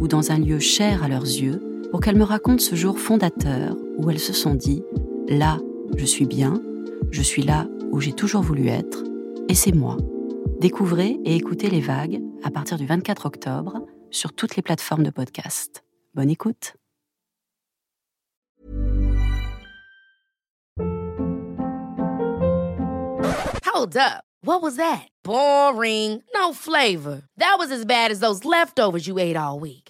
ou dans un lieu cher à leurs yeux pour qu'elles me racontent ce jour fondateur où elles se sont dit ⁇ Là, je suis bien, je suis là où j'ai toujours voulu être, et c'est moi. Découvrez et écoutez les vagues à partir du 24 octobre sur toutes les plateformes de podcast. Bonne écoute. Hold up. What was that? Boring. No flavor. That was as bad as those leftovers you ate all week.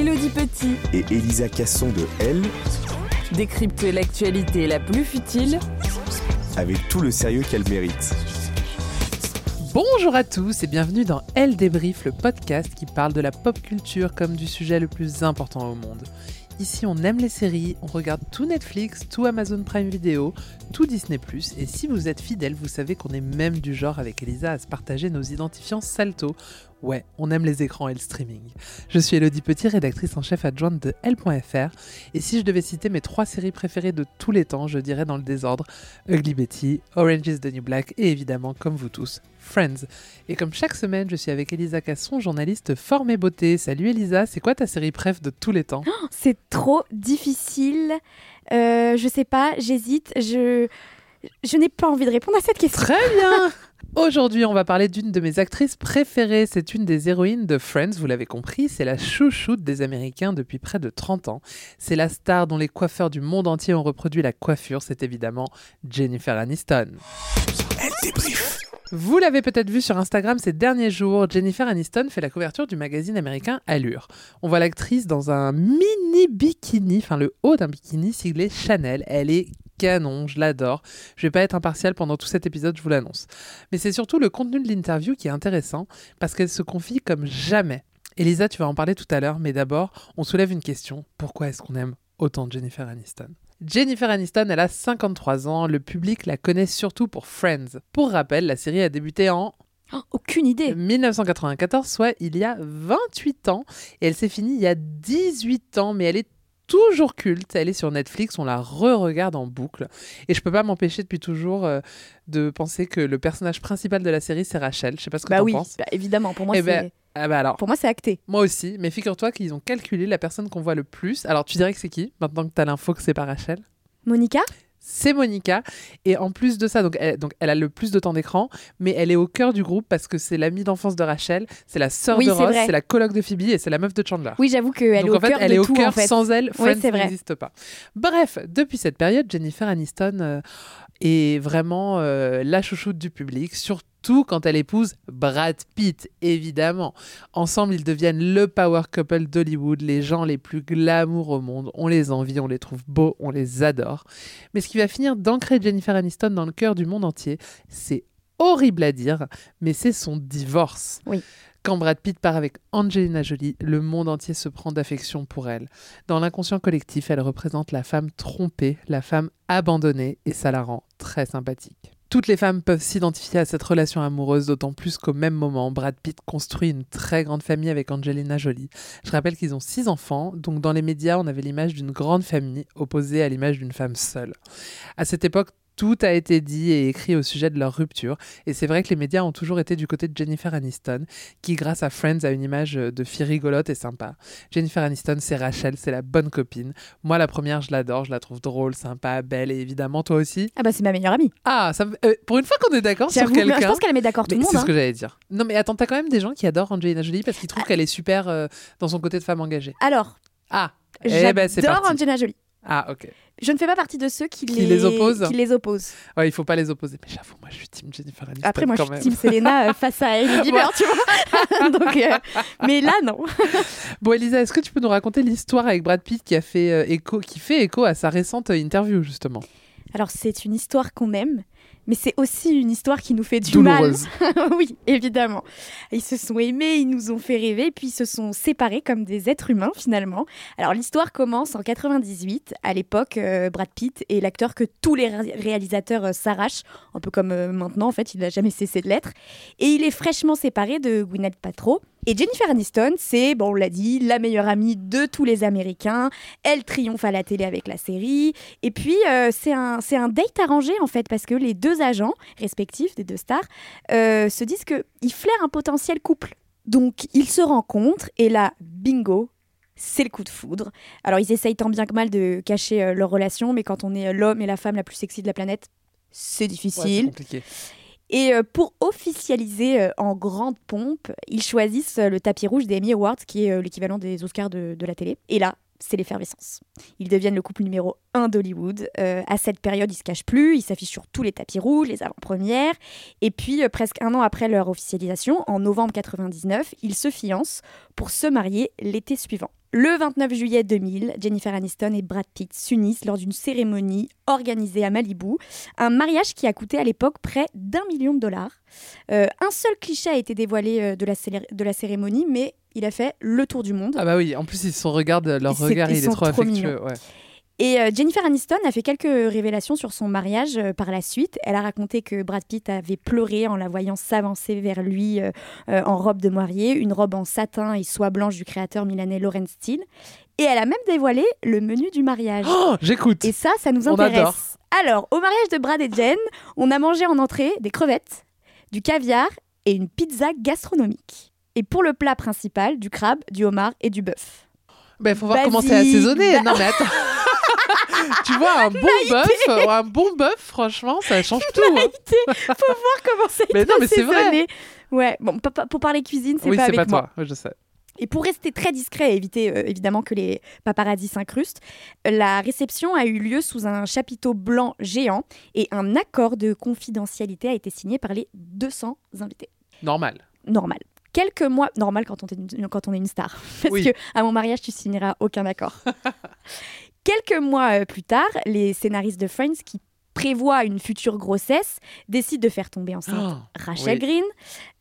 Elodie Petit Et Elisa Casson de Elle, décrypte l'actualité la plus futile avec tout le sérieux qu'elle mérite. Bonjour à tous et bienvenue dans Elle débrief, le podcast qui parle de la pop culture comme du sujet le plus important au monde. Ici, on aime les séries, on regarde tout Netflix, tout Amazon Prime Video, tout Disney+, et si vous êtes fidèle, vous savez qu'on est même du genre avec Elisa à se partager nos identifiants Salto. Ouais, on aime les écrans et le streaming. Je suis Elodie Petit, rédactrice en chef adjointe de L.fr, et si je devais citer mes trois séries préférées de tous les temps, je dirais dans le désordre Ugly Betty, Orange is the New Black, et évidemment, comme vous tous, Friends. Et comme chaque semaine, je suis avec Elisa Casson, journaliste forme et beauté. Salut Elisa, c'est quoi ta série préf de tous les temps? C'est trop difficile. Euh, je sais pas, j'hésite. Je, je n'ai pas envie de répondre à cette question. Très bien Aujourd'hui, on va parler d'une de mes actrices préférées. C'est une des héroïnes de Friends, vous l'avez compris. C'est la chouchoute des Américains depuis près de 30 ans. C'est la star dont les coiffeurs du monde entier ont reproduit la coiffure. C'est évidemment Jennifer Aniston. Elle débrief. Vous l'avez peut-être vu sur Instagram ces derniers jours, Jennifer Aniston fait la couverture du magazine américain Allure. On voit l'actrice dans un mini bikini, enfin le haut d'un bikini siglé Chanel. Elle est canon, je l'adore. Je vais pas être impartial pendant tout cet épisode, je vous l'annonce. Mais c'est surtout le contenu de l'interview qui est intéressant parce qu'elle se confie comme jamais. Elisa, tu vas en parler tout à l'heure, mais d'abord, on soulève une question. Pourquoi est-ce qu'on aime autant Jennifer Aniston? Jennifer Aniston, elle a 53 ans, le public la connaît surtout pour Friends. Pour rappel, la série a débuté en Oh, aucune idée. 1994, soit il y a 28 ans, et elle s'est finie il y a 18 ans, mais elle est toujours culte. Elle est sur Netflix, on la re-regarde en boucle. Et je peux pas m'empêcher depuis toujours euh, de penser que le personnage principal de la série, c'est Rachel. Je sais pas ce que Bah t'en oui, penses. bah évidemment. Pour moi, Eh c'est ben, ah bah alors, pour moi c'est acté. moi aussi, mais figure-toi qu'ils ont calculé la personne qu'on voit le plus. Alors tu dirais que c'est qui Maintenant que tu as l'info que c'est pas Rachel? Monica? C'est Monica. Et en plus de ça, donc elle, donc elle a le plus de temps d'écran, mais elle est au cœur du groupe parce que c'est l'amie d'enfance de Rachel, c'est la sœur Oui, de Ross, c'est la coloc de Phoebe et c'est la meuf de Chandler. Oui, j'avoue qu'elle est donc au en fait, cœur elle est au cœur. en fait. Sans elle, Friends n'existe pas. Bref, depuis cette période, Jennifer Aniston euh, est vraiment euh, la chouchoute du public, surtout quand elle épouse Brad Pitt, évidemment. Ensemble, ils deviennent le power couple d'Hollywood, les gens les plus glamour au monde. On les envie, on les trouve beaux, on les adore. Mais ce qui va finir d'ancrer Jennifer Aniston dans le cœur du monde entier, c'est horrible à dire, mais c'est son divorce. Oui. Quand Brad Pitt part avec Angelina Jolie, le monde entier se prend d'affection pour elle. Dans l'inconscient collectif, elle représente la femme trompée, la femme abandonnée, et ça la rend très sympathique. Toutes les femmes peuvent s'identifier à cette relation amoureuse, d'autant plus qu'au même moment, Brad Pitt construit une très grande famille avec Angelina Jolie. Je rappelle qu'ils ont six enfants, donc dans les médias, on avait l'image d'une grande famille opposée à l'image d'une femme seule. À cette époque, tout a été dit et écrit au sujet de leur rupture, et c'est vrai que les médias ont toujours été du côté de Jennifer Aniston, qui grâce à Friends a une image de fille rigolote et sympa. Jennifer Aniston, c'est Rachel, c'est la bonne copine. Moi, la première, je l'adore, je la trouve drôle, sympa, belle, et évidemment, toi aussi. Ah bah c'est ma meilleure amie. Ah, ça euh, pour une fois qu'on est d'accord sur quelqu'un. je pense qu'elle met d'accord tout le monde. C'est ce hein. que j'allais dire. Non, mais attends, t'as quand même des gens qui adorent Angelina Jolie parce qu'ils trouvent qu'elle est super euh, dans son côté de femme engagée. Alors, Ah, eh ben j'adore. Angelina Jolie. Ah, ok. Je ne fais pas partie de ceux qui, Qui les opposent Qui les opposent. Ouais, il faut pas les opposer. Mais j'avoue, moi, je suis team Jennifer Aniston Après, moi, je suis même. Team Selena euh, face à Hailey Bieber, tu vois. Donc, euh, mais là, non. Bon, Elisa, est-ce que tu peux nous raconter l'histoire avec Brad Pitt qui a fait euh, écho, qui fait écho à sa récente interview justement? Alors, c'est une histoire qu'on aime, mais c'est aussi une histoire qui nous fait du Douloureuse. mal. oui, évidemment. Ils se sont aimés, ils nous ont fait rêver, puis ils se sont séparés comme des êtres humains finalement. Alors, l'histoire commence en 98. À l'époque, euh, Brad Pitt est l'acteur que tous les ré- réalisateurs euh, s'arrachent, un peu comme euh, maintenant, en fait, il n'a jamais cessé de l'être. Et il est fraîchement séparé de Gwyneth Paltrow. Et Jennifer Aniston, c'est, bon, on l'a dit, la meilleure amie de tous les Américains. Elle triomphe à la télé avec la série. Et puis, euh, c'est un, un date arrangé, en fait, parce que les deux agents respectifs des deux stars euh, se disent qu'ils flairent un potentiel couple. Donc, ils se rencontrent, et là, bingo, c'est le coup de foudre. Alors, ils essayent tant bien que mal de cacher euh, leur relation, mais quand on est l'homme et la femme la plus sexy de la planète, c'est difficile. Et euh, pour officialiser euh, en grande pompe, ils choisissent euh, le tapis rouge des Emmy Awards, qui est l'équivalent des Oscars de, la télé. Et là, c'est l'effervescence. Ils deviennent le couple numéro 1 d'Hollywood. À cette période, ils se cachent plus, ils s'affichent sur tous les tapis rouges, les avant-premières. Et puis, presque un an après leur officialisation, en novembre 99, ils se fiancent pour se marier l'été suivant. Le 29 juillet 2000, Jennifer Aniston et Brad Pitt s'unissent lors d'une cérémonie organisée à Malibu, un mariage qui a coûté à l'époque près d'un million de dollars. Euh, un seul cliché a été dévoilé euh, de, la célé- de la cérémonie, mais il a fait le tour du monde. Ah bah oui, en plus ils se regardent, leur regard il est trop, trop affectueux. Ouais. Et euh, Jennifer Aniston a fait quelques révélations sur son mariage euh, par la suite. Elle a raconté que Brad Pitt avait pleuré en la voyant s'avancer vers lui euh, en robe de mariée, une robe en satin et soie blanche du créateur milanais Lawrence Steele. Et elle a même dévoilé le menu du mariage. Oh, j'écoute. Et ça, ça nous On intéresse. adore. Alors, au mariage de Brad et Jen, on a mangé en entrée des crevettes, du caviar et une pizza gastronomique. Et pour le plat principal, du crabe, du homard et du bœuf. Ben, faut voir comment c'est assaisonné. bah- Non, mais attends. tu vois, un bon bœuf, euh, un bon bœuf, franchement, ça change tout. hein. Faut voir comment c'est Mais non, mais c'est vrai. Ouais, bon, pour parler cuisine, c'est Oui, pas c'est avec pas moi. toi, je sais. Et pour rester très discret et éviter euh, évidemment que les paparazzis s'incrustent, la réception a eu lieu sous un chapiteau blanc géant et un accord de confidentialité a été signé par les 200 invités. Normal. Normal. Quelques mois, normal quand on est une, quand on est une star, parce Oui. que à mon mariage tu signeras aucun accord. Quelques mois euh, plus tard, les scénaristes de Friends qui prévoient une future grossesse décident de faire tomber enceinte Oh, Rachel oui. Green,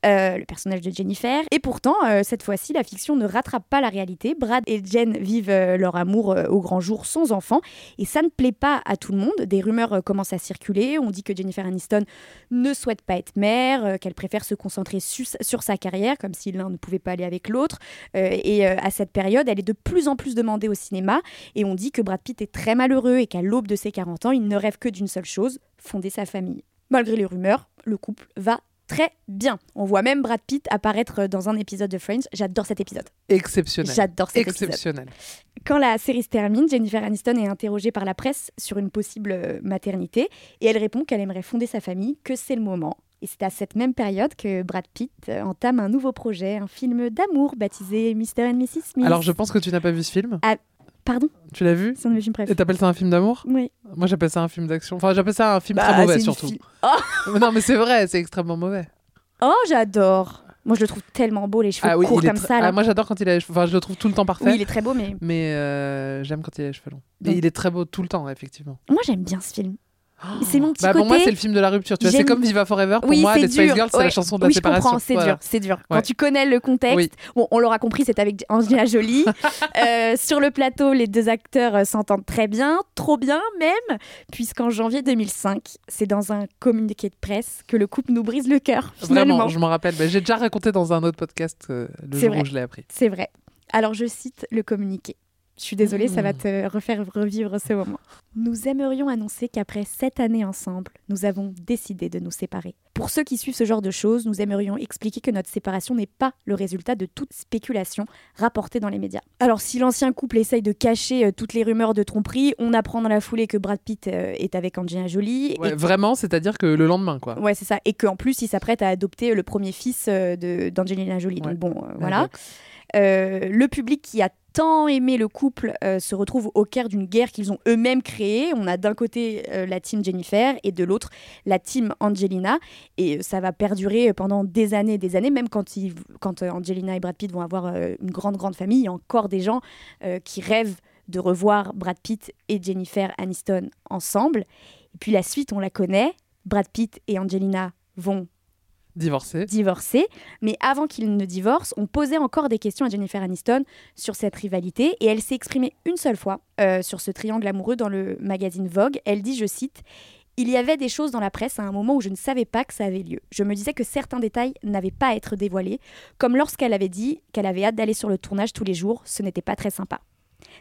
euh, le personnage de Jennifer. Et pourtant, euh, cette fois-ci, la fiction ne rattrape pas la réalité. Brad et Jen vivent euh, leur amour au grand jour sans enfants. Et ça ne plaît pas à tout le monde. Des rumeurs commencent à circuler. On dit que Jennifer Aniston ne souhaite pas être mère, qu'elle préfère se concentrer su- sur sa carrière, comme si l'un ne pouvait pas aller avec l'autre. Et à cette période, elle est de plus en plus demandée au cinéma. Et on dit que Brad Pitt est très malheureux et qu'à l'aube de ses 40 ans, il ne rêve que d'une seule chose, fonder sa famille. Malgré les rumeurs, le couple va très bien. On voit même Brad Pitt apparaître dans un épisode de Friends. J'adore cet épisode. Exceptionnel. J'adore cet épisode. Exceptionnel. Quand la série se termine, Jennifer Aniston est interrogée par la presse sur une possible euh, maternité et elle répond qu'elle aimerait fonder sa famille, que c'est le moment. Et c'est à cette même période que Brad Pitt euh, entame un nouveau projet, un film d'amour baptisé Mr. and Mrs. Smith. Alors, je pense que tu n'as pas vu ce film. Pardon Tu l'as vu? C'est un de mes films Et t'appelles ça un film d'amour? Oui. Moi, j'appelle ça un film d'action. Enfin, j'appelle ça un film Bah, très c'est mauvais, une surtout. fi- Mais non, mais c'est vrai, c'est extrêmement mauvais. Oh, j'adore. Moi, je le trouve tellement beau, les cheveux Ah oui, courts il est comme tr- ça. là. Ah, moi, j'adore quand il a les cheveux. Enfin, je le trouve tout le temps parfait. oui, il est très beau, mais Mais euh, j'aime quand il a les cheveux longs. Et Donc- il est très beau tout le temps, effectivement. moi, j'aime bien ce film. C'est mon petit Bah, côté. pour moi, c'est le film de la rupture. Tu vois, c'est comme Viva Forever. Pour oui, moi, Spice dur. Girls, c'est Ouais. la chanson de la oui, je séparation. comprends, c'est Voilà. dur, c'est dur. Quand tu connais le contexte, Oui. bon, on l'aura compris, c'est avec Angelina Jolie. Euh, sur le plateau, les deux acteurs euh, s'entendent très bien, trop bien même, puisqu'en janvier 2005, c'est dans un communiqué de presse que le couple nous brise le cœur. Finalement, Vraiment, je m'en rappelle. Bah, J'ai déjà raconté dans un autre podcast euh, le jour vrai. où je l'ai appris. c'est vrai. Alors je cite le communiqué. Je suis désolée, ça va Mmh. te refaire revivre ce moment. Nous aimerions annoncer qu'après sept années ensemble, nous avons décidé de nous séparer. Pour ceux qui suivent ce genre de choses, nous aimerions expliquer que notre séparation n'est pas le résultat de toute spéculation rapportée dans les médias. Alors si l'ancien couple essaye de cacher euh, toutes les rumeurs de tromperie, on apprend dans la foulée que Brad Pitt euh, est avec Angelina Jolie. Ouais, et Vraiment, c'est-à-dire que le lendemain, quoi. Ouais, c'est ça. Et qu'en plus, il s'apprête à adopter le premier fils euh, de- d'Angelina Jolie. Ouais. Donc bon, euh, voilà. Euh, le public qui a tant aimé le couple euh, se retrouve au cœur d'une guerre qu'ils ont eux-mêmes créée. On a d'un côté euh, la team Jennifer et de l'autre la team Angelina. Et euh, ça va perdurer pendant des années des années, même quand, ils- quand Angelina et Brad Pitt vont avoir une grande, grande famille. Il y a encore des gens qui rêvent de revoir Brad Pitt et Jennifer Aniston ensemble. Et puis la suite, on la connaît. Brad Pitt et Angelina vont Divorcé. divorcés. Mais avant qu'ils ne divorcent, on posait encore des questions à Jennifer Aniston sur cette rivalité et elle s'est exprimée une seule fois euh, sur ce triangle amoureux dans le magazine Vogue. Elle dit, je cite, il y avait des choses dans la presse à un moment où je ne savais pas que ça avait lieu. Je me disais que certains détails n'avaient pas à être dévoilés, comme lorsqu'elle avait dit qu'elle avait hâte d'aller sur le tournage tous les jours. Ce n'était pas très sympa.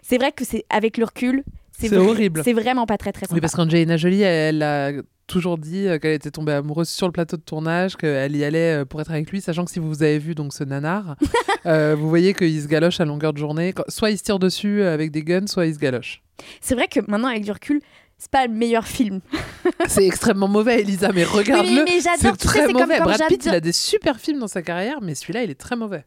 C'est vrai que c'est avec le recul, C'est horrible. C'est vraiment pas très très sympa. Oui, parce qu'Angelina Jolie, elle a toujours dit euh, qu'elle était tombée amoureuse sur le plateau de tournage, qu'elle y allait euh, pour être avec lui, sachant que si vous avez vu donc ce nanar, euh, vous voyez qu'il se galoche à longueur de journée. Soit il se tire dessus avec des guns, soit il se galoche. C'est vrai que maintenant avec du recul, c'est pas le meilleur film. C'est extrêmement mauvais, Elisa, mais Oui, regarde-le. mais j'adore, C'est sais, très comme mauvais. Brad Pitt, il a des super films dans sa carrière, mais celui-là, il est très mauvais.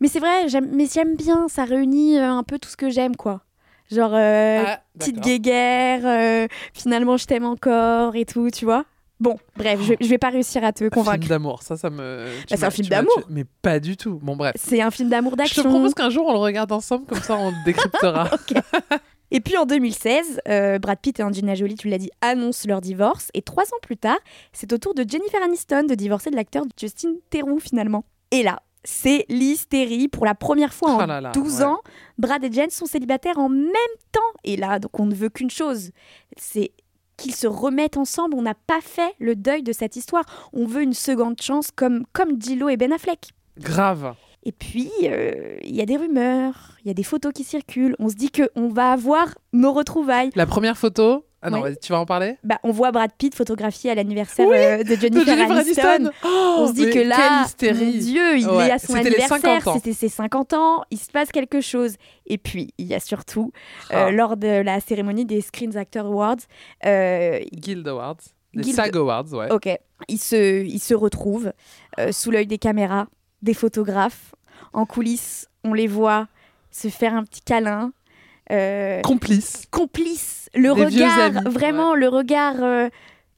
Mais c'est vrai, j'aime, mais j'aime bien, ça réunit un peu tout ce que j'aime, quoi. Genre, euh, Ah, petite guéguerre, euh, finalement je t'aime encore et tout, tu vois. Bon, bref, je, je vais pas réussir à te Film convaincre. d'amour, ça, ça me. Bah, c'est un film d'amour. Mais pas du tout. Bon, bref. C'est un film d'amour Je te d'action. propose qu'un jour on le regarde ensemble, comme ça on le décryptera. Et puis en 2016, euh, Brad Pitt et Angelina Jolie, tu l'as dit, annoncent leur divorce. Et trois ans plus tard, c'est au tour de Jennifer Aniston de divorcer de l'acteur Justin Theroux finalement. Et là, c'est l'hystérie. Pour la première fois en Oh là là, 12 ouais. ans, Brad et Jen sont célibataires en même temps. Et là, donc on ne veut qu'une chose, c'est qu'ils se remettent ensemble. On n'a pas fait le deuil de cette histoire. On veut une seconde chance comme, comme et Ben Affleck. Grave. Et puis, euh, il y a des rumeurs, il y a des photos qui circulent. On se dit qu'on va avoir nos retrouvailles. La première photo. Ah non, Ouais. tu vas en parler Bah, on voit Brad Pitt photographié à l'anniversaire Oui, euh, de Jennifer, De Jennifer Aniston. Aniston. Oh, On se dit que là, mon Dieu, il Ouais, est à son c'était les 50 anniversaire, ans. c'était ses 50 ans, il se passe quelque chose. Et puis, il y a surtout, euh, Ah. lors de la cérémonie des Screen Actor Awards, euh, Guild Awards. Les Guild- SAG Awards, ouais. ok, il se, il se retrouve sous l'œil des caméras, des photographes, en coulisses, on les voit se faire un petit câlin. Euh, Complice. le regard, vraiment le regard. euh,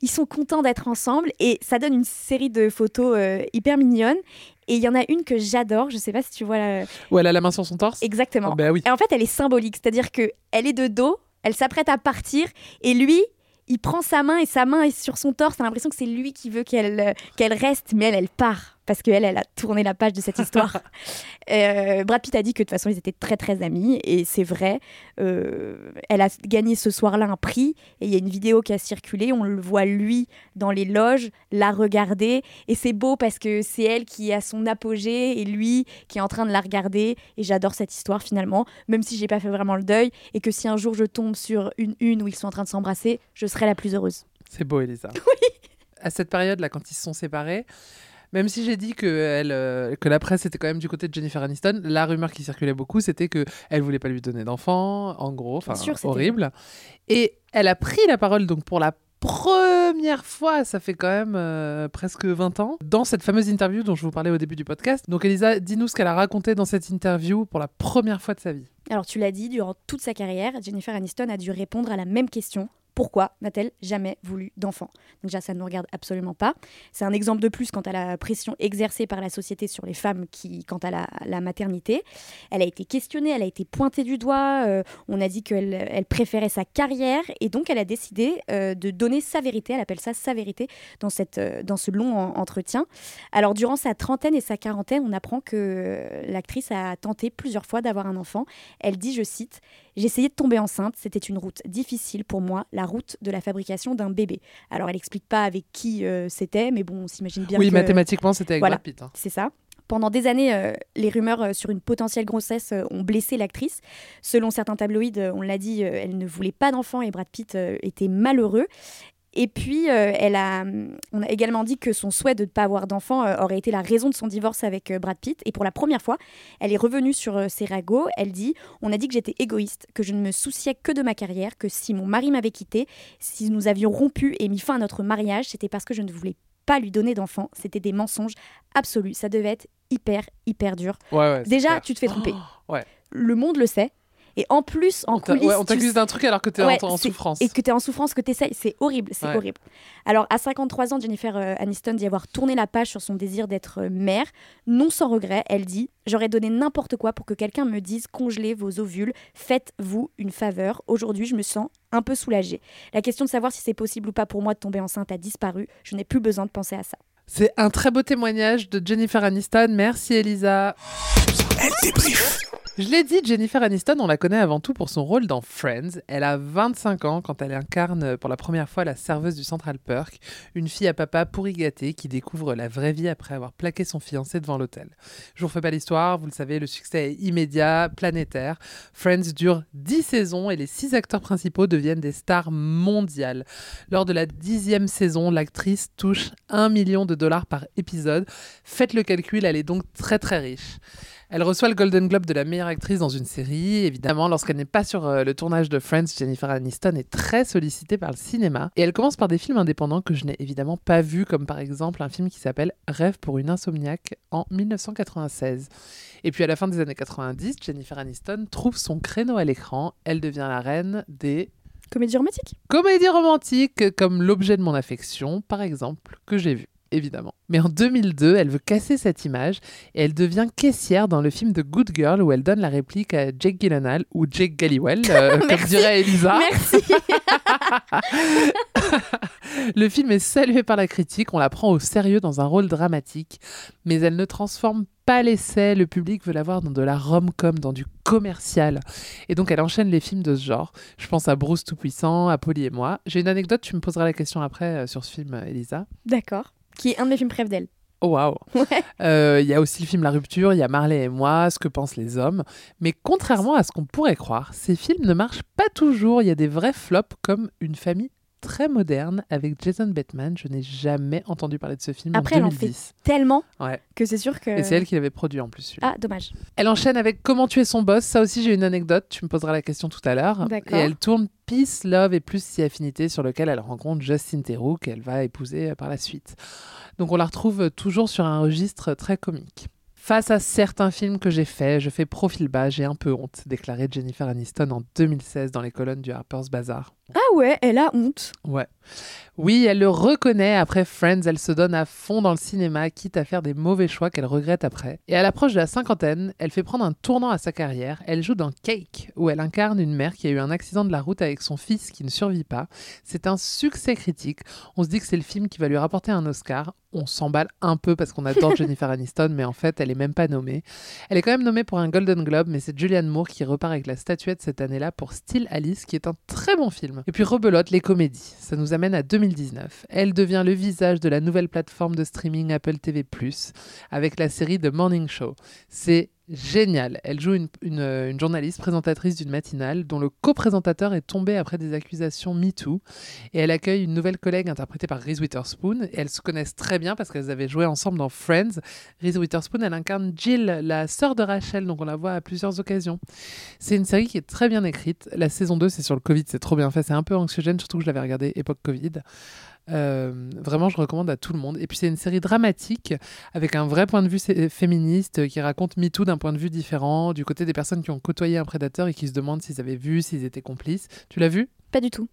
ils sont contents d'être ensemble et ça donne une série de photos euh, hyper mignonnes. Et il y en a une que j'adore, je sais pas si tu vois la- Où elle a la main sur son torse? exactement. Oh, bah oui. Et en fait, elle est symbolique, c'est-à-dire que elle est de dos, elle s'apprête à partir et lui, il prend sa main et sa main est sur son torse. T'as l'impression que c'est lui qui veut qu'elle euh, qu'elle reste, mais elle, elle part parce qu'elle, elle a tourné la page de cette histoire. Euh, Brad Pitt a dit que de toute façon, ils étaient très très amis et c'est vrai. Euh, elle a gagné ce soir-là un prix et il y a une vidéo qui a circulé. On le voit lui dans les loges, la regarder et c'est beau parce que c'est elle qui est à son apogée et lui qui est en train de la regarder. Et j'adore cette histoire finalement, même si j'ai pas fait vraiment le deuil et que si un jour je tombe sur une une où ils sont en train de s'embrasser, je serai la plus heureuse. C'est beau, Elisa. Oui. À cette période-là, quand ils se sont séparés, même si j'ai dit que, elle, euh, que la presse était quand même du côté de Jennifer Aniston, la rumeur qui circulait beaucoup, c'était que elle voulait pas lui donner d'enfant, en gros, enfin horrible. Et elle a pris la parole donc pour la première fois, ça fait quand même euh, presque 20 ans, dans cette fameuse interview dont je vous parlais au début du podcast. Donc Elisa, dis-nous ce qu'elle a raconté dans cette interview pour la première fois de sa vie. Alors tu l'as dit, durant toute sa carrière, Jennifer Aniston a dû répondre à la même question Pourquoi n'a-t-elle jamais voulu d'enfant? Déjà, ça ne nous regarde absolument pas. C'est un exemple de plus quant à la pression exercée par la société sur les femmes qui, quant à la, maternité. Elle a été questionnée, elle a été pointée du doigt. euh, on a dit qu'elle elle préférait sa carrière et donc elle a décidé euh, de donner sa vérité. Elle appelle ça sa vérité dans, cette, euh, dans ce long en- entretien. Alors, durant sa trentaine et sa quarantaine, on apprend que l'actrice a tenté plusieurs fois d'avoir un enfant. Elle dit, je cite, J'ai essayé de tomber enceinte, c'était une route difficile pour moi, route de la fabrication d'un bébé. Alors, elle explique pas avec qui euh, c'était, mais bon, on s'imagine bien oui, que... mathématiquement, c'était avec Voilà. Brad Pitt. hein. C'est ça. Pendant des années, euh, les rumeurs euh, sur une potentielle grossesse euh, ont blessé l'actrice. Selon certains tabloïds, on l'a dit, elle ne voulait pas d'enfant et Brad Pitt était malheureux. Et puis, euh, elle a, on a également dit que son souhait de ne pas avoir d'enfant euh, aurait été la raison de son divorce avec euh, Brad Pitt. Et pour la première fois, elle est revenue sur ses ragots. Elle dit On a dit que j'étais égoïste, que je ne me souciais que de ma carrière, que si mon mari m'avait quitté, si nous avions rompu et mis fin à notre mariage, c'était parce que je ne voulais pas lui donner d'enfant. C'était des mensonges absolus. Ça devait être hyper, hyper dur. Ouais, ouais, c'est Déjà, clair. tu te fais tromper. Oh, ouais. Le monde le sait. Et en plus, en On coulisses, ouais, on tu t'accuse d'un truc alors que t'es Ouais, en, souffrance. et que tu es en souffrance, que tu essayes. C'est horrible, c'est Ouais. horrible. Alors, à 53 ans, Jennifer euh, Aniston dit avoir tourné la page sur son désir d'être euh, mère. Non sans regret, elle dit J'aurais donné n'importe quoi pour que quelqu'un me dise congelez vos ovules, faites-vous une faveur. Aujourd'hui, je me sens un peu soulagée. La question de savoir si c'est possible ou pas pour moi de tomber enceinte a disparu. Je n'ai plus besoin de penser à ça. C'est un très beau témoignage de Jennifer Aniston. Merci Elisa. Elle débrief. Je l'ai dit, Jennifer Aniston, on la connaît avant tout pour son rôle dans Friends. Elle a 25 ans quand elle incarne pour la première fois la serveuse du Central Perk, une fille à papa pourri gâté qui découvre la vraie vie après avoir plaqué son fiancé devant l'hôtel. Je vous refais pas l'histoire, vous le savez, le succès est immédiat, planétaire. Friends dure 10 saisons et les 6 acteurs principaux deviennent des stars mondiales. Lors de la dixième saison, l'actrice touche 1 million de dollars par épisode. Faites le calcul, elle est donc très très riche. Elle reçoit le Golden Globe de la meilleure actrice dans une série. Évidemment, lorsqu'elle n'est pas sur euh, le tournage de Friends, Jennifer Aniston est très sollicitée par le cinéma. Et elle commence par des films indépendants que je n'ai évidemment pas vus, comme par exemple un film qui s'appelle Rêve pour une insomniaque en 1996. Et puis à la fin des années 90, Jennifer Aniston trouve son créneau à l'écran. Elle devient la reine des Comédie romantique comédies romantiques comme L'objet de mon affection, par exemple, que j'ai vu. Évidemment. Mais en 2002, elle veut casser cette image et elle devient caissière dans le film The Good Girl où elle donne la réplique à Jake Gyllenhaal ou Jake Gallywell, euh, comme dirait Elisa. Merci Le film est salué par la critique, on la prend au sérieux dans un rôle dramatique, mais elle ne transforme pas l'essai, le public veut la voir dans de la rom-com, dans du commercial. Et donc elle enchaîne les films de ce genre. Je pense à Bruce Tout-Puissant, à Polly et moi. J'ai une anecdote, tu me poseras la question après euh, sur ce film, Elisa. D'accord. Qui est un de mes films préf d'elle. Oh waouh Ouais. Euh, Il y a aussi le film La Rupture, il y a Marley et moi, Ce que pensent les hommes. Mais contrairement à ce qu'on pourrait croire, ces films ne marchent pas toujours. Il y a des vrais flops comme Une famille très moderne avec Jason Bateman. Je n'ai jamais entendu parler de ce film Après, en elle en 2010. Tellement Ouais. que c'est sûr que. Et c'est elle qui l'avait produit en plus. Ah, dommage. Elle enchaîne avec Comment tuer son boss. Ça aussi, j'ai une anecdote. Tu me poseras la question tout à l'heure. D'accord. Et elle tourne Peace, Love et plus si affinité sur lequel elle rencontre Justin Theroux qu'elle va épouser euh, par la suite. Donc on la retrouve euh, toujours sur un registre très comique. Face à certains films que j'ai faits, je fais profil bas, j'ai un peu honte, déclarait Jennifer Aniston en 2016 dans les colonnes du Harper's Bazaar. Ah ouais, elle a honte. Ouais. Oui, elle le reconnaît. Après Friends, elle se donne à fond dans le cinéma, quitte à faire des mauvais choix qu'elle regrette après. Et à l'approche de la cinquantaine, elle fait prendre un tournant à sa carrière. Elle joue dans Cake, où elle incarne une mère qui a eu un accident de la route avec son fils qui ne survit pas. C'est un succès critique. On se dit que c'est le film qui va lui rapporter un Oscar. On s'emballe un peu parce qu'on adore Jennifer Aniston, mais en fait, elle est même pas nommée. Elle est quand même nommée pour un Golden Globe, mais c'est Julianne Moore qui repart avec la statuette cette année-là pour Still Alice, qui est un très bon film. Et puis rebelote les comédies. Ça nous amène à 2019. Elle devient le visage de la nouvelle plateforme de streaming Apple TV+, avec la série The Morning Show. C'est génial. Elle joue euh, une journaliste présentatrice d'une matinale dont le co-présentateur est tombé après des accusations MeToo. Et elle accueille une nouvelle collègue interprétée par Reese Witherspoon. Et elles se connaissent très bien parce qu'elles avaient joué ensemble dans Friends. Reese Witherspoon, elle incarne Jill, la sœur de Rachel, donc on la voit à plusieurs occasions. C'est une série qui est très bien écrite. La saison 2, c'est sur le Covid, c'est trop bien fait. C'est un peu anxiogène, surtout que je l'avais regardé époque Covid. Euh, vraiment, je recommande à tout le monde. Et puis, c'est une série dramatique avec un vrai point de vue sé- féministe euh, qui raconte MeToo d'un point de vue différent, du côté des personnes qui ont côtoyé un prédateur et qui se demandent s'ils avaient vu, s'ils étaient complices. Tu l'as vu? Pas du tout.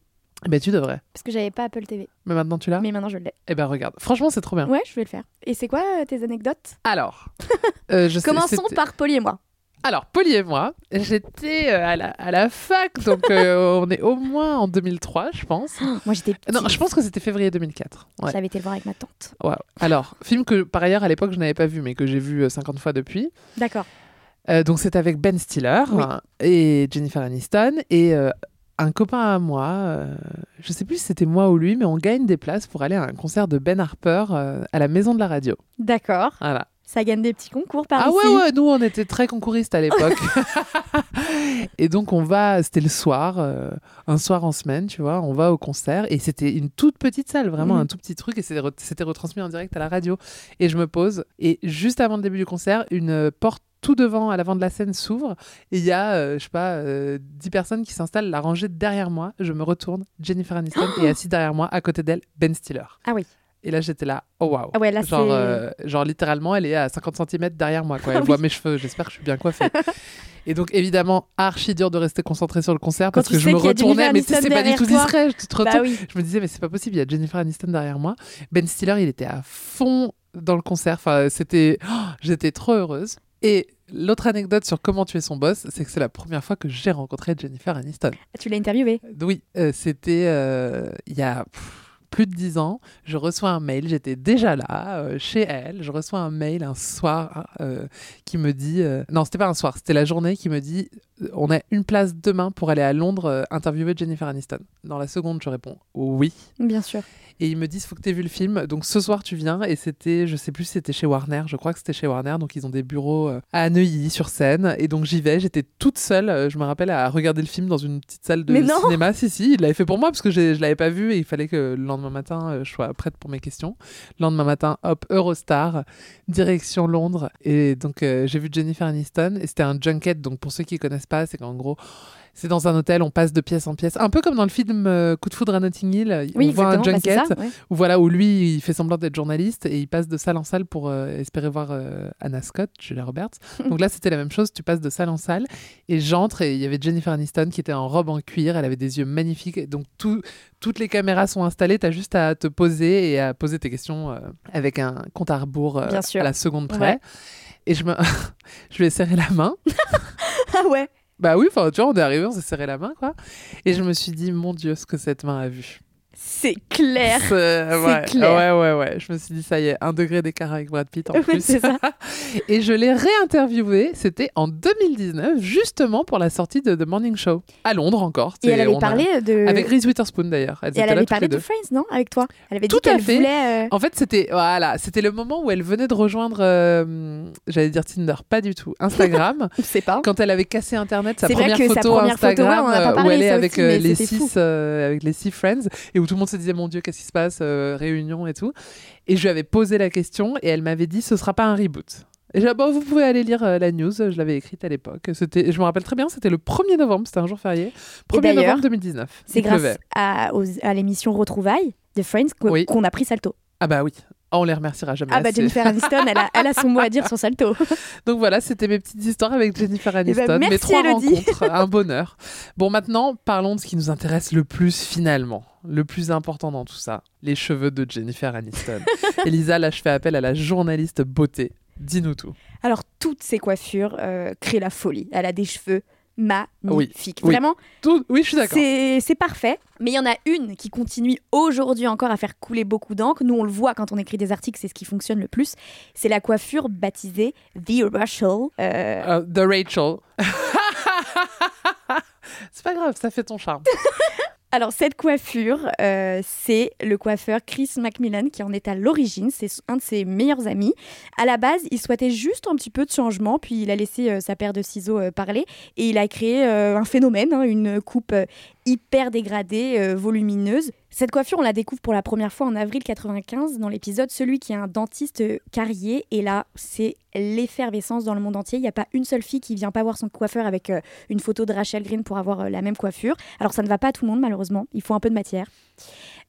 Ben tu devrais. Parce que j'avais pas Apple TV. Mais maintenant tu l'as? Mais maintenant je l'ai. Eh ben regarde. Franchement, c'est trop bien. Ouais, je vais le faire. Et c'est quoi euh, tes anecdotes? Alors, euh, je sais- Commençons par Polly et moi. Alors, Polly et moi, j'étais euh, à la, à la fac, donc euh, on est au moins en 2003, je pense. Moi j'étais petite. Non, je pense que c'était février 2004. Ouais. J'avais été le voir avec ma tante. Alors, film que par ailleurs à l'époque je n'avais pas vu, mais que j'ai vu euh, 50 fois depuis. D'accord. Euh, donc c'est avec Ben Stiller Oui. et Jennifer Aniston et euh, un copain à moi, euh, je sais plus si c'était moi ou lui, mais on gagne des places pour aller à un concert de Ben Harper euh, à la Maison de la Radio. D'accord. Voilà. Ça gagne des petits concours par ah ici. ouais ouais, nous on était très concouristes à l'époque. et donc on va, c'était le soir, euh, un soir en semaine, tu vois, on va au concert et c'était une toute petite salle, vraiment Mhm. un tout petit truc et c'était re- c'était retransmis en direct à la radio. Et je me pose et juste avant le début du concert, une porte tout devant, à l'avant de la scène, s'ouvre et il y a, euh, je sais pas, euh, 10 personnes qui s'installent, la rangée derrière moi. Je me retourne, Jennifer Aniston est assise derrière moi, à côté d'elle, Ben Stiller. Ah oui. Et là, j'étais là, oh waouh. Ah ouais, là, genre, euh, genre, littéralement, elle est à 50 cm derrière moi. Quoi. Elle Oui. voit mes cheveux. J'espère que je suis bien coiffée. Et donc, évidemment, archi dur de rester concentré sur le concert Quand parce que je me a retournais. Mais tu sais, pas du tout discret. Je te Bah oui. Je me disais, mais c'est pas possible, il y a Jennifer Aniston derrière moi. Ben Stiller, il était à fond dans le concert. Enfin, c'était. oh, J'étais trop heureuse. Et l'autre anecdote sur comment tuer son boss, c'est que c'est la première fois que j'ai rencontré Jennifer Aniston. Tu l'as interviewé. Oui, euh, c'était euh, il y a pff, plus de dix ans. Je reçois un mail, j'étais déjà là, euh, chez elle. Je reçois un mail un soir euh, qui me dit... euh, non, c'était pas un soir, c'était la journée qui me dit euh, on a une place demain pour aller à Londres interviewer Jennifer Aniston. Dans la seconde, je réponds oui. Bien sûr. Et ils me disent faut que tu aies vu le film. Donc ce soir, tu viens. Et c'était, je sais plus si c'était chez Warner. Je crois que c'était chez Warner. Donc ils ont des bureaux à Neuilly sur scène. Et donc j'y vais. J'étais toute seule, je me rappelle, à regarder le film dans une petite salle de Mais non cinéma. Si, si, il l'avait fait pour moi parce que je l'avais pas vu et il fallait que le lendemain matin, euh, je sois prête pour mes questions. Le lendemain matin, hop, Eurostar, direction Londres. Et donc euh, j'ai vu Jennifer Aniston. Et c'était un junket. Donc pour ceux qui connaissent pas, c'est qu'en gros, c'est dans un hôtel, on passe de pièce en pièce. Un peu comme dans le film euh, Coup de foudre à Notting Hill. Oui, on voit un. Bah, junket ça, ouais. où voilà où lui il fait semblant d'être journaliste et il passe de salle en salle pour euh, espérer voir euh, Anna Scott, Julia Roberts. Donc là c'était la même chose, tu passes de salle en salle et j'entre et il y avait Jennifer Aniston qui était en robe en cuir, elle avait des yeux magnifiques. Donc tout, toutes les caméras sont installées, tu as juste à te poser et à poser tes questions avec un compte à rebours à la seconde près. Ouais. Et je me je lui ai serré la main. Ah ouais. Bah oui, enfin tu vois, on est arrivé, on s'est serré la main quoi. Et je me suis dit mon dieu, ce que cette main a vu. C'est clair. C'est ouais, clair. ouais, ouais, ouais. Je me suis dit, ça y est, un degré d'écart avec Brad Pitt en Ouais, plus. ça. Et je l'ai réinterviewé, c'était en 2019, justement pour la sortie de The Morning Show, à Londres encore. Et elle avait a- parlé de. Avec Reese Witherspoon d'ailleurs. Elle là avait parlé de. Friends, non Avec toi? Elle avait Tout à fait. voulait. euh, En fait, c'était voilà, c'était le moment où elle venait de rejoindre, euh, j'allais dire Tinder, pas du tout, Instagram. Je sais pas. quand elle avait cassé Internet, sa première que sa photo première photo, ouais, Instagram, on a pas euh, où elle est avec aussi, euh, les six, avec les six friends, et où tout le monde se disait mon Dieu, qu'est-ce qui se passe, euh, réunion et tout. Et je lui avais posé la question, et elle m'avait dit ce sera pas un reboot. Et j'ai dit, bon, vous pouvez aller lire euh, la news, je l'avais écrite à l'époque. C'était, je me rappelle très bien, c'était le 1er novembre, c'était un jour férié. 1er d'ailleurs, novembre 2019. C'est grâce à, l'émission Retrouvailles de Friends Oui. qu'on a pris Salto. Ah bah oui, Oh, on les remerciera jamais. Ah bah assez. Jennifer Aniston, elle a, elle a son mot à dire sur Salto. Donc voilà, c'était mes petites histoires avec Jennifer Eh ben, Aniston, mes trois rencontres, un bonheur. Bon, maintenant, parlons de ce qui nous intéresse le plus finalement, le plus important dans tout ça, les cheveux de Jennifer Aniston. Elisa, là, je fais appel à la journaliste beauté. Dis-nous tout. Alors toutes ces coiffures euh, créent la folie. Elle a des cheveux magnifiques. oui. Vraiment, Tout... Oui, je suis d'accord. c'est c'est parfait. Mais il y en a une qui continue aujourd'hui encore à faire couler beaucoup d'encre. Nous, on le voit quand on écrit des articles, c'est ce qui fonctionne le plus. C'est la coiffure baptisée The Russell. Euh, Euh, The Rachel. C'est pas grave, ça fait ton charme. Alors, cette coiffure, euh, c'est le coiffeur Chris Macmillan qui en est à l'origine. C'est un de ses meilleurs amis. À la base, il souhaitait juste un petit peu de changement, puis il a laissé euh, sa paire de ciseaux euh, parler et il a créé un phénomène, hein, une coupe hyper dégradée, euh, volumineuse. Cette coiffure, on la découvre pour la première fois en avril 95 dans l'épisode Celui qui est un dentiste euh, carrier. Et là, c'est l'effervescence dans le monde entier. Il n'y a pas une seule fille qui vient pas voir son coiffeur avec euh, une photo de Rachel Green pour avoir la même coiffure. Alors ça ne va pas à tout le monde malheureusement, il faut un peu de matière.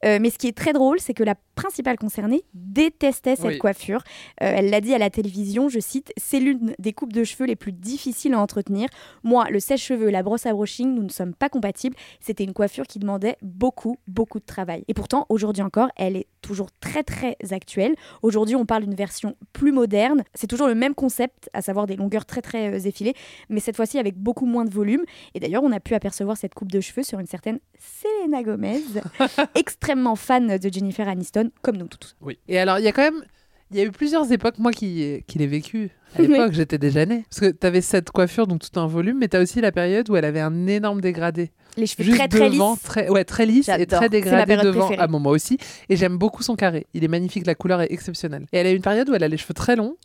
Euh, mais ce qui est très drôle, c'est que la principale concernée détestait cette Oui. coiffure. Euh, elle l'a dit à la télévision, je cite, c'est l'une des coupes de cheveux les plus difficiles à entretenir. Moi, le sèche-cheveux et la brosse à brushing, nous ne sommes pas compatibles. C'était une coiffure qui demandait beaucoup, beaucoup de travail. Et pourtant, aujourd'hui encore, elle est toujours très, très actuelle. Aujourd'hui, on parle d'une version plus moderne. C'est toujours le même concept, à savoir des longueurs très, très euh, effilées, mais cette fois-ci avec beaucoup moins de volume. Et d'ailleurs, on a pu apercevoir cette coupe de cheveux sur une certaine Selena Gomez, extrêmement fan de Jennifer Aniston, comme nous tous. Oui. Et alors, il y a quand même. Il y a eu plusieurs époques, moi qui, qui l'ai vécu. À Oui. l'époque, j'étais déjà née. Parce que tu avais cette coiffure, donc tout un volume, mais tu as aussi la période où elle avait un énorme dégradé. Les cheveux Juste très, très lisses. très, ouais, très lisse et très C'est ma dégradé période devant. préférée. Ah bon, moi aussi. Et j'aime beaucoup son carré. Il est magnifique, la couleur est exceptionnelle. Et elle a une période où elle a les cheveux très longs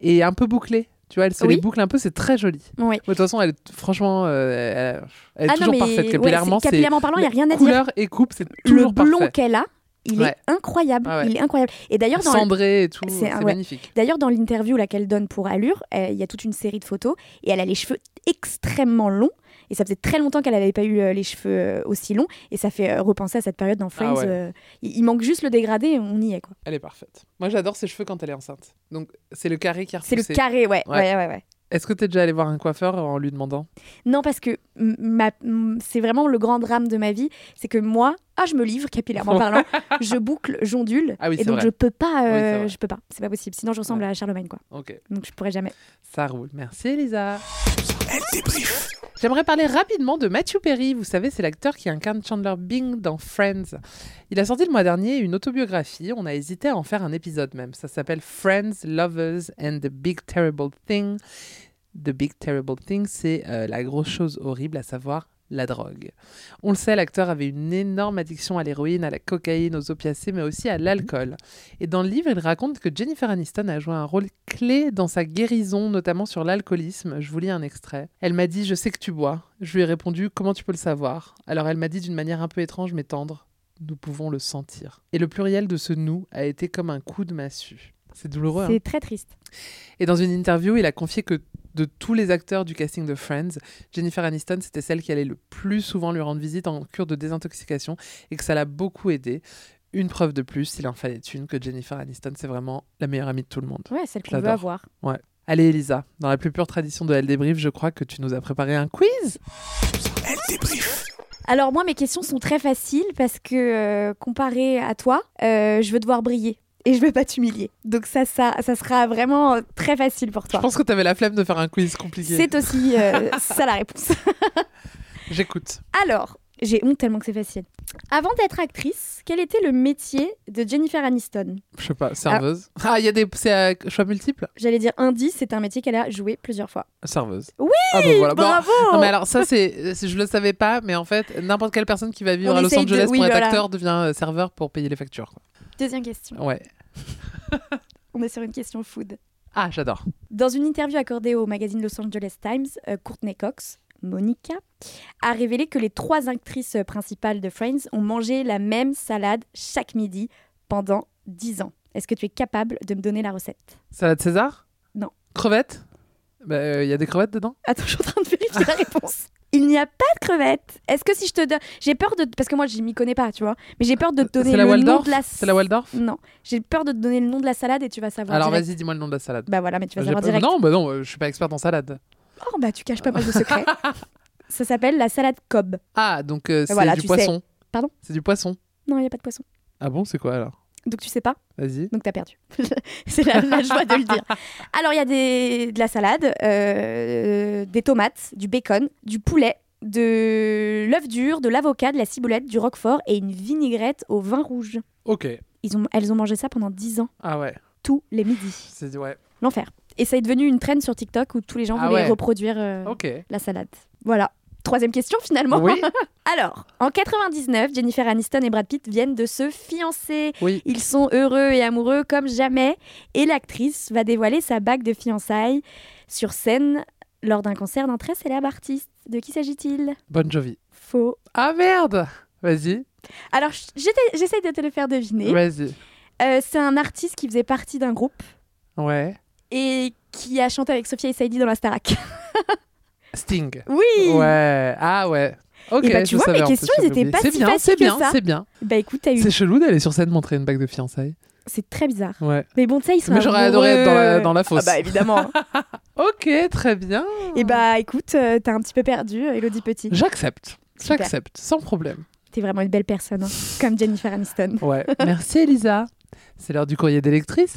et un peu bouclés. Tu vois, elle se Oui. les boucle un peu, c'est très joli. Oui. De toute façon, elle, est- franchement, euh, elle, elle est Ah non, toujours mais parfaite. ouais, Capillairement, c'est- capillairement parlant, il n'y a rien à dire. couleur et coupe, c'est Le toujours blond parfait. qu'elle a, il Ouais. est incroyable. Ah ouais. Il est incroyable. Et d'ailleurs, dans, Cendré et tout, C'est ouais. magnifique. D'ailleurs, dans l'interview qu'elle donne pour Allure, euh, il y a toute une série de photos et elle a les cheveux extrêmement longs. Et ça faisait très longtemps qu'elle n'avait pas eu euh, les cheveux euh, aussi longs. Et ça fait euh, repenser à cette période dans Friends. Ah il, il manque juste le dégradé et on y est. quoi. Elle est parfaite. Moi, j'adore ses cheveux quand elle est enceinte. Donc, c'est le carré qui a C'est le carré, ouais. Ouais. ouais, ouais. Est-ce que t'es déjà allé voir un coiffeur en lui demandant? Non, parce que c'est vraiment le grand drame de ma vie. C'est que moi, ah, je me livre capillairement parlant, je boucle, j'ondule. Ah oui, et donc, vrai. je peux pas. Oui, euh, vrai. je peux pas. C'est pas possible. Sinon, je ressemble Ouais. à Charlemagne, quoi. Ok, Donc, je pourrais jamais. ça roule. Merci Elisa. J'aimerais parler rapidement de Matthew Perry. Vous savez, c'est l'acteur qui incarne Chandler Bing dans Friends. Il a sorti le mois dernier une autobiographie. On a hésité à en faire un épisode même. Ça s'appelle Friends, Lovers and the Big Terrible Thing. The Big Terrible Thing, c'est euh, la grosse chose horrible, à savoir la drogue. On le sait, l'acteur avait une énorme addiction à l'héroïne, à la cocaïne, aux opiacés, mais aussi à l'alcool. Et dans le livre, il raconte que Jennifer Aniston a joué un rôle clé dans sa guérison, notamment sur l'alcoolisme. Je vous lis un extrait. Elle m'a dit Je sais que tu bois. Je lui ai répondu Comment tu peux le savoir? Alors elle m'a dit d'une manière un peu étrange mais tendre Nous pouvons le sentir. Et le pluriel de ce nous a été comme un coup de massue. C'est douloureux. hein? C'est très triste. et dans une interview, il a confié que de tous les acteurs du casting de Friends, Jennifer Aniston, c'était celle qui allait le plus souvent lui rendre visite en cure de désintoxication et que ça l'a beaucoup aidé. Une preuve de plus, s'il en fallait une, que Jennifer Aniston, c'est vraiment la meilleure amie de tout le monde. Ouais, celle qu'on veut avoir. Allez Elisa, dans la plus pure tradition de Elle débrief, je crois que tu nous as préparé un quiz. Elle débrief. Alors moi, mes questions sont très faciles parce que euh, comparé à toi, euh, je veux devoir briller et je veux pas t'humilier. Donc ça, ça, ça sera vraiment euh, très facile pour Je toi. pense que tu avais la flemme de faire un quiz compliqué. C'est aussi euh, ça la réponse. J'écoute. Alors, j'ai honte tellement que c'est facile. Avant d'être actrice, quel était le métier de Jennifer Aniston? Je sais pas, serveuse. Ah, il y a des c'est à choix multiples? J'allais dire indice, c'est un métier qu'elle a joué plusieurs fois. Serveuse. Oui, ah, bah voilà. Bon, Bravo Non mais alors ça c'est je le savais pas mais en fait n'importe quelle personne qui va vivre On à Los de- Angeles oui, pour être voilà. acteur devient euh, serveur pour payer les factures. quoi. Deuxième question. Ouais. On est sur une question food. Ah j'adore. Dans une interview accordée au magazine Los Angeles Times, euh, Courtney Cox, Monica, a révélé que les trois actrices principales de Friends ont mangé la même salade chaque midi pendant 10 ans. Est-ce que tu es capable de me donner la recette? Salade César? Non. Crevettes? Bah, euh, Il y a des crevettes dedans? Attends, je suis en train de vérifier la réponse. Il n'y a pas de crevettes. Est-ce que si je te donne... J'ai peur de... Parce que moi, je m'y connais pas, tu vois. Mais j'ai peur de te donner le nom de la... C'est la Waldorf Non. J'ai peur de te donner le nom de la salade et tu vas savoir Alors vas-y dis-moi le nom de la salade. Bah voilà, mais tu vas savoir direct. Non bah non euh, je suis pas experte en salade. Oh, bah tu caches pas mal de secrets. Ça s'appelle la salade Cobb. Ah donc euh, c'est voilà, du poisson. Pardon? C'est du poisson. Non, il n'y a pas de poisson. Ah bon c'est quoi alors? Donc tu sais pas Vas-y. Donc t'as perdu. c'est la, la joie de le dire. Alors il y a des, de la salade, euh, des tomates, du bacon, du poulet, de l'œuf dur, de l'avocat, de la ciboulette, du roquefort et une vinaigrette au vin rouge. Ok. Ils ont, elles ont mangé ça pendant 10 ans, Ah ouais. tous les midis. C'est ouais. L'enfer. Et ça est devenu une traîne sur TikTok où tous les gens Ah voulaient ouais. reproduire euh, Ok. la salade. Voilà. Troisième question finalement. Oui. Alors, en 99, Jennifer Aniston et Brad Pitt viennent de se fiancer. Oui. Ils sont heureux et amoureux comme jamais. Et l'actrice va dévoiler sa bague de fiançailles sur scène lors d'un concert d'un très célèbre artiste. De qui s'agit-il? Bon Jovi. Faux. Ah merde. Vas-y. Alors, j- j'étais- j'essaye de te le faire deviner. Vas-y. Euh, C'est un artiste qui faisait partie d'un groupe Ouais. et qui a chanté avec Sophia et Saïdi dans la Starac. Sting. Oui Ouais. Ah ouais. Ok, Et bah, tu je vois, mes questions, elles étaient oublié. pas si bien, faciles c'est bien, c'est bien. Bah écoute, t'as eu. C'est chelou d'aller sur scène montrer une bague de fiançailles. C'est très bizarre. Ouais. Mais bon, tu sais, ils sont Mais j'aurais adoré être dans la, dans la fosse. Ah bah évidemment. Ok, très bien. Et bah écoute, euh, t'as un petit peu perdu, Elodie Petit. J'accepte. J'accepte, sans problème. T'es vraiment une belle personne, hein, comme Jennifer Aniston. Ouais. Merci Elisa. C'est l'heure du courrier d'électrice.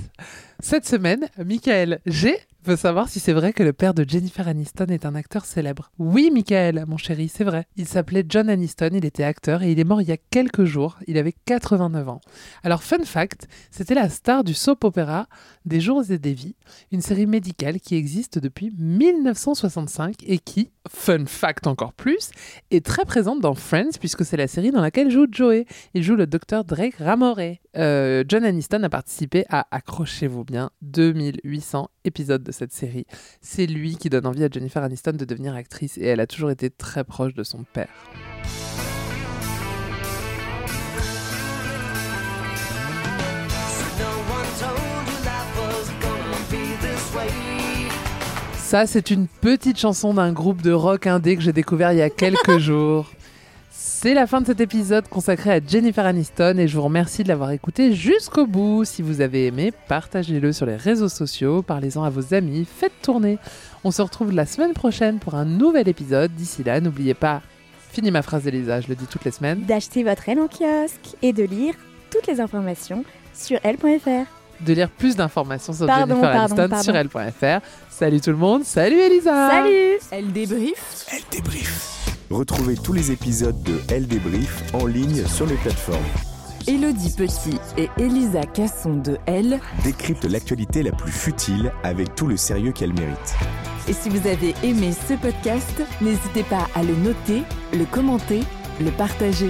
Cette semaine, Michael G veut savoir si c'est vrai que le père de Jennifer Aniston est un acteur célèbre. Oui, Michael, mon chéri, c'est vrai. Il s'appelait John Aniston, il était acteur et il est mort il y a quelques jours. Il avait 89 ans. Alors, fun fact, c'était la star du soap opéra Des jours et des vies, une série médicale qui existe depuis 1965 et qui, fun fact encore plus, est très présente dans Friends puisque c'est la série dans laquelle joue Joey. Il joue le docteur Drake Ramore. Euh, John Aniston a participé à, accrochez-vous bien, 2800 épisodes de cette série. C'est lui qui donne envie à Jennifer Aniston de devenir actrice et elle a toujours été très proche de son père. Ça, c'est une petite chanson d'un groupe de rock indé que j'ai découvert il y a quelques jours. C'est la fin de cet épisode consacré à Jennifer Aniston et je vous remercie de l'avoir écouté jusqu'au bout. Si vous avez aimé, partagez-le sur les réseaux sociaux, parlez-en à vos amis, faites tourner. On se retrouve la semaine prochaine pour un nouvel épisode. D'ici là, n'oubliez pas, fini ma phrase d'Elisa, je le dis toutes les semaines, D'acheter votre Elle en kiosque et de lire toutes les informations sur elle.fr. de lire plus d'informations sur Pardon, Jennifer pardon, Aniston pardon. sur elle.fr. Salut tout le monde, salut Elisa Salut Elle débrief Elle débrief. Retrouvez tous les épisodes de Elle débrief en ligne sur les plateformes. Elodie Petit et Elisa Casson de Elle. Décrypte l'actualité la plus futile avec tout le sérieux qu'elle mérite. Et si vous avez aimé ce podcast, n'hésitez pas à le noter, le commenter, le partager.